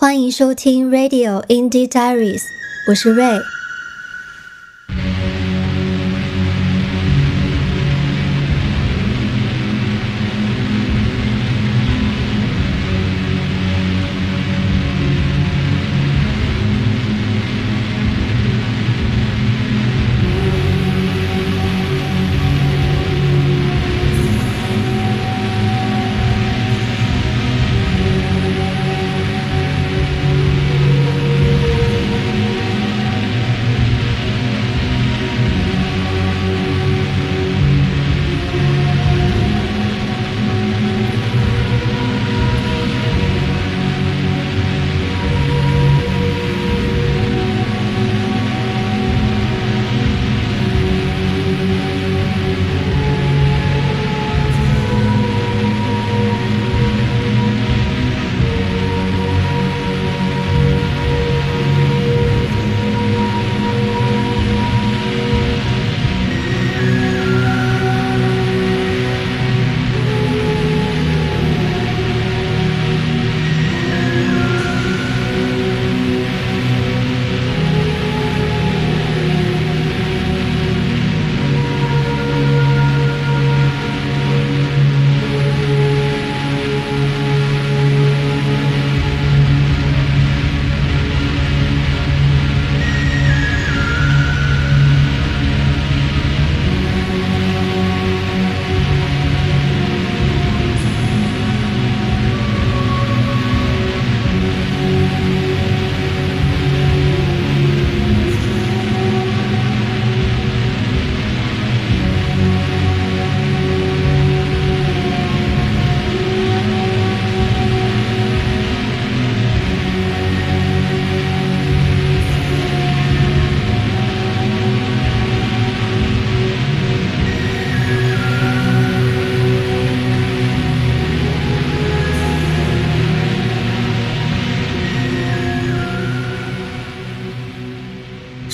欢迎收听 Radio Indie Diaries，我是 Ray。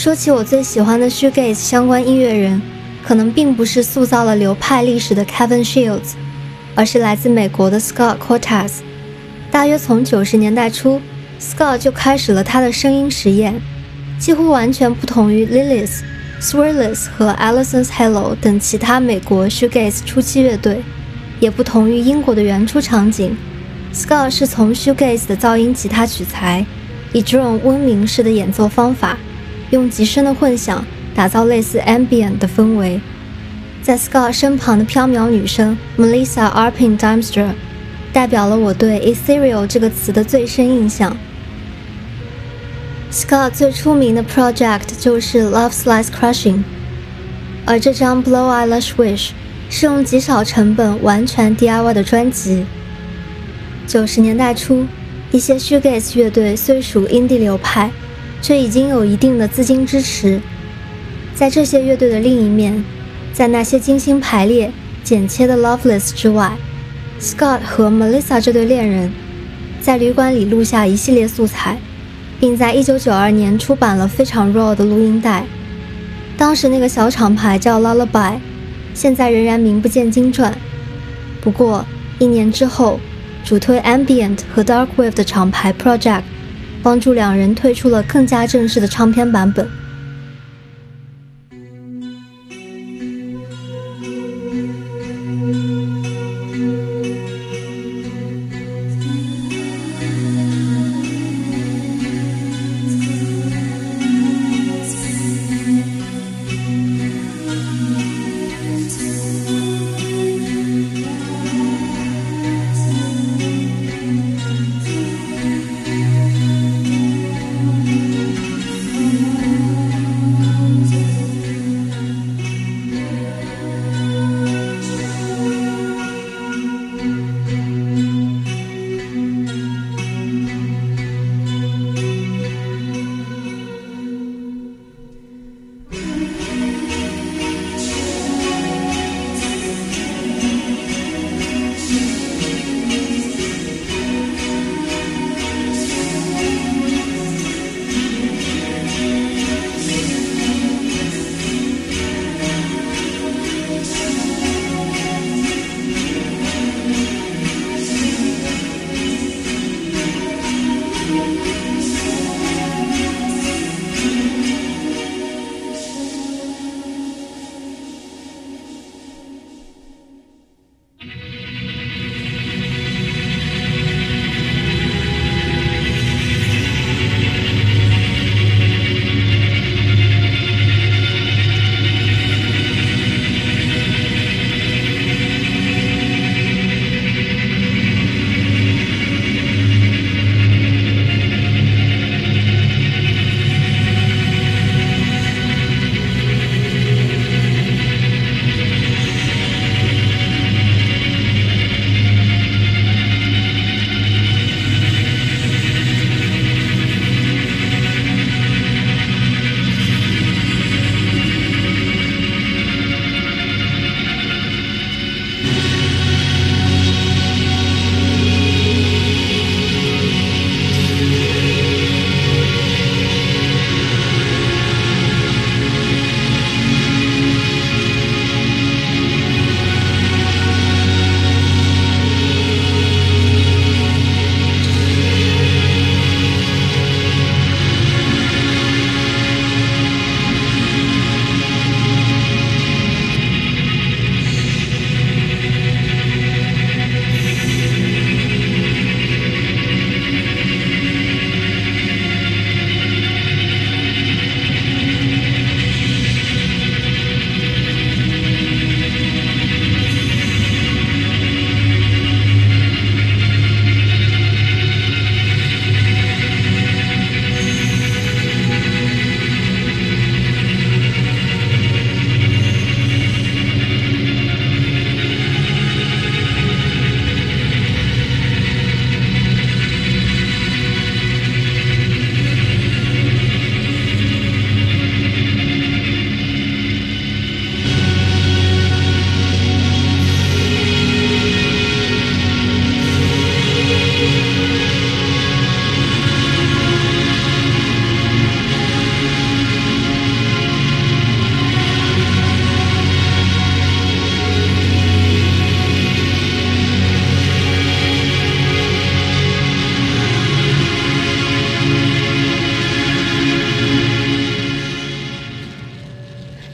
说起我最喜欢的 shoegaze 相关音乐人，可能并不是塑造了流派历史的 Kevin Shields，而是来自美国的 Scott Cortez。大约从九十年代初，Scott 就开始了他的声音实验，几乎完全不同于 Lilith、Swirless 和 Allison's Halo 等其他美国 shoegaze 初期乐队，也不同于英国的原初场景。Scott 是从 shoegaze 的噪音吉他取材，以这种温明式的演奏方法。用极深的混响打造类似 ambient 的氛围，在 Scott 身旁的飘渺女声 Melissa Arpin Dimster 代表了我对 ethereal 这个词的最深印象。Scott 最出名的 project 就是 Love Slice Crushing，而这张 Blow Eyelash Wish 是用极少成本完全 DIY 的专辑。九十年代初，一些 shoegaze 乐队虽属 indie 流派。却已经有一定的资金支持。在这些乐队的另一面，在那些精心排列、剪切的 Loveless 之外，Scott 和 Melissa 这对恋人在旅馆里录下一系列素材，并在1992年出版了非常 raw 的录音带。当时那个小厂牌叫 Lullaby，现在仍然名不见经传。不过一年之后，主推 Ambient 和 Dark Wave 的厂牌 Project。帮助两人推出了更加正式的唱片版本。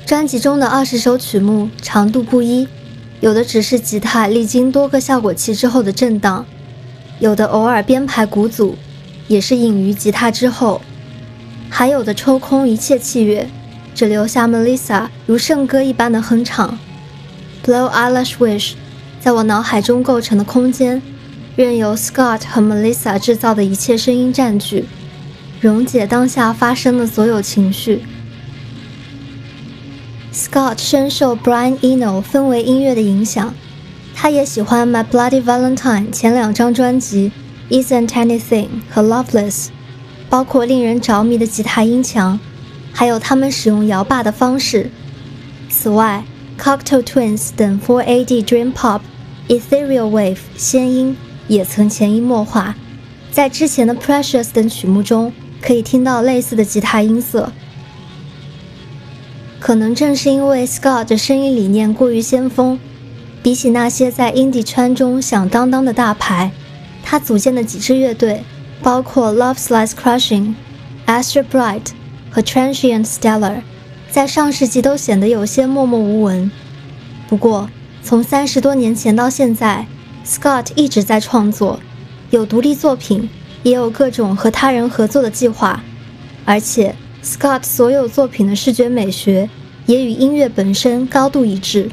专辑中的二十首曲目长度不一，有的只是吉他历经多个效果器之后的震荡，有的偶尔编排鼓组，也是隐于吉他之后，还有的抽空一切器乐，只留下 Melissa 如圣歌一般的哼唱。Blow Eyelash Wish 在我脑海中构成的空间，任由 Scott 和 Melissa 制造的一切声音占据，溶解当下发生的所有情绪。Scott 深受 Brian Eno 氛围音乐的影响，他也喜欢 My Bloody Valentine 前两张专辑 Isn't Anything 和 Loveless，包括令人着迷的吉他音墙，还有他们使用摇把的方式。此外，Cocktail Twins 等 4AD Dream Pop、Ethereal Wave 仙音也曾潜移默化，在之前的 Precious 等曲目中可以听到类似的吉他音色。可能正是因为 Scott 的声音理念过于先锋，比起那些在 indie 圈中响当当的大牌，他组建的几支乐队，包括 Love Slice Crushing、Astro Bright 和 Transient Stellar，在上世纪都显得有些默默无闻。不过，从三十多年前到现在，Scott 一直在创作，有独立作品，也有各种和他人合作的计划，而且。Scott 所有作品的视觉美学也与音乐本身高度一致。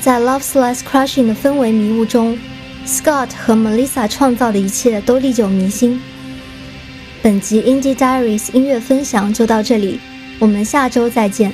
在 Love Slice Crushing 的氛围迷雾中，Scott 和 Melissa 创造的一切都历久弥新。本集 Indie Diaries 音乐分享就到这里，我们下周再见。